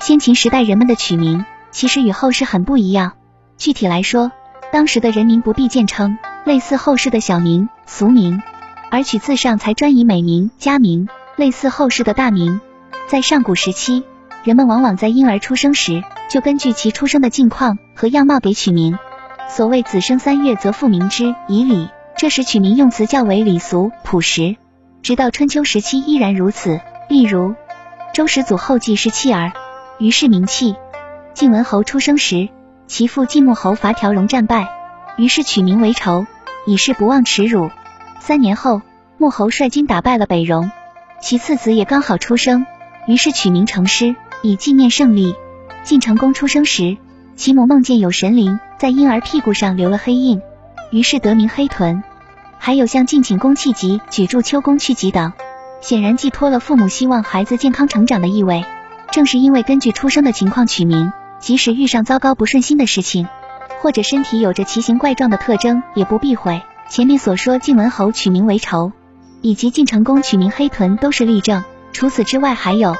先秦时代人们的取名其实与后世很不一样。具体来说，当时的人民不必见称，类似后世的小名、俗名，而取字上才专以美名、佳名，类似后世的大名。在上古时期，人们往往在婴儿出生时就根据其出生的境况和样貌给取名。所谓子生三月，则复名之，以礼。这时取名用词较为礼俗朴实，直到春秋时期依然如此。例如，周始祖后继是弃儿，于是名弃。晋文侯出生时，其父晋穆侯伐条戎战败，于是取名为仇，以示不忘耻辱。三年后，穆侯率军打败了北戎，其次子也刚好出生，于是取名成师，以纪念胜利。晋成公出生时，其母梦见有神灵在婴儿屁股上留了黑印，于是得名黑臀。还有像晋寝公弃疾、举柱秋公去疾等，显然寄托了父母希望孩子健康成长的意味。正是因为根据出生的情况取名，即使遇上糟糕不顺心的事情，或者身体有着奇形怪状的特征，也不避讳。前面所说晋文侯取名为仇，以及晋成公取名黑臀，都是例证。除此之外，还有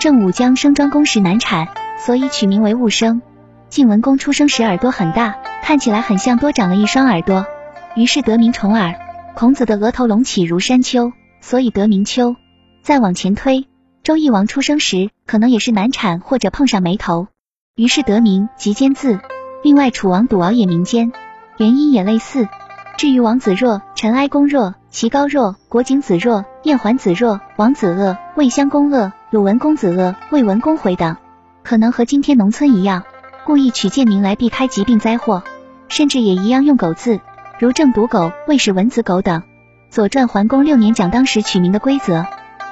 郑武将生庄公时难产，所以取名为戊生。晋文公出生时耳朵很大，看起来很像多长了一双耳朵，于是得名重耳。孔子的额头隆起如山丘，所以得名丘。再往前推，周懿王出生时可能也是难产或者碰上眉头，于是得名及肩字。另外，楚王堵敖也名肩，原因也类似。至于王子若、陈哀公若、齐高若、国景子若、燕桓子若、王子鄂、魏襄公鄂、鲁文公子鄂、魏文公回等，可能和今天农村一样，故意取贱名来避开疾病灾祸，甚至也一样用狗字。如郑独狗、魏氏文子狗等，《左传》桓公六年讲当时取名的规则，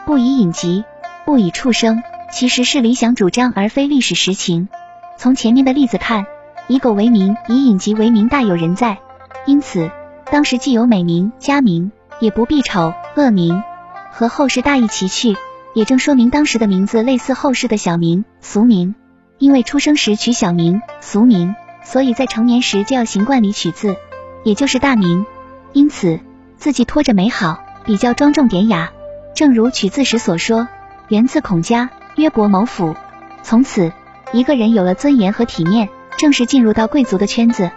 不以隐疾，不以畜生，其实是理想主张而非历史实情。从前面的例子看，以狗为名，以隐疾为名，大有人在。因此，当时既有美名、佳名，也不必丑恶名，和后世大异其趣。也正说明当时的名字类似后世的小名、俗名。因为出生时取小名、俗名，所以在成年时就要行冠礼取字。也就是大名，因此字迹拖着美好，比较庄重典雅。正如取字时所说：“源自孔家，曰伯某府。”从此，一个人有了尊严和体面，正式进入到贵族的圈子，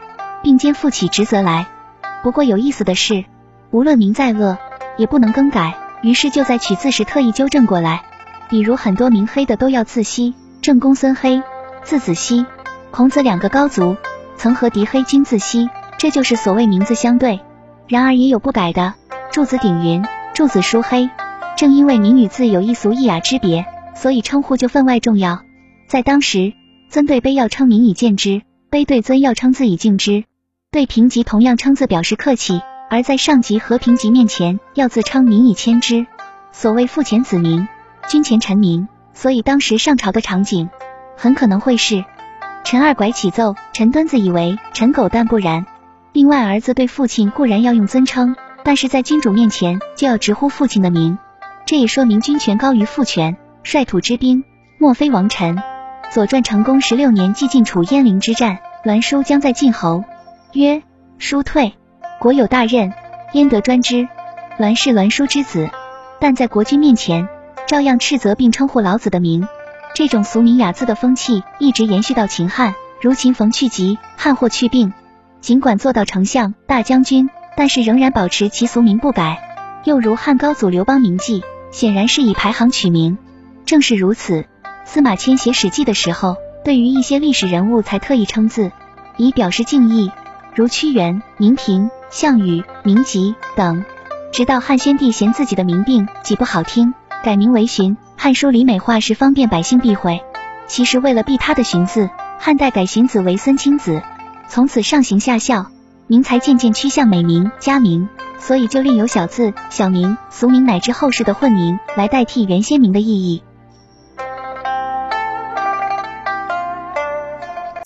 并肩负起职责来。不过有意思的是，无论名再恶，也不能更改。于是就在取字时特意纠正过来。比如很多名黑的都要字西，正公孙黑字子稀，孔子两个高足曾和狄黑金字稀。这就是所谓名字相对，然而也有不改的。柱子顶云，柱子书黑。正因为名与字有一俗一雅之别，所以称呼就分外重要。在当时，尊对卑要称名以见之，卑对尊要称字以敬之。对平级同样称字表示客气，而在上级和平级面前要自称名以谦之。所谓父前子名，君前臣名。所以当时上朝的场景，很可能会是陈二拐起奏，陈墩子以为陈狗，但不然。另外，儿子对父亲固然要用尊称，但是在君主面前就要直呼父亲的名，这也说明君权高于父权。率土之滨，莫非王臣。左传成功十六年，即晋楚鄢陵之战，栾书将在晋侯，曰：书退，国有大任，焉得专之？栾是栾书之子，但在国君面前，照样斥责并称呼老子的名。这种俗名雅字的风气一直延续到秦汉，如秦逢去疾，汉或去病。尽管做到丞相、大将军，但是仍然保持其俗名不改。又如汉高祖刘邦名记，显然是以排行取名。正是如此，司马迁写《史记》的时候，对于一些历史人物才特意称字，以表示敬意，如屈原、明平、项羽、明吉等。直到汉宣帝嫌自己的名病极不好听，改名为荀。汉书里美化是方便百姓避讳，其实为了避他的荀字，汉代改荀子为孙卿子。从此上行下效，名才渐渐趋向美名、佳名，所以就另有小字、小名、俗名乃至后世的混名来代替原先名的意义。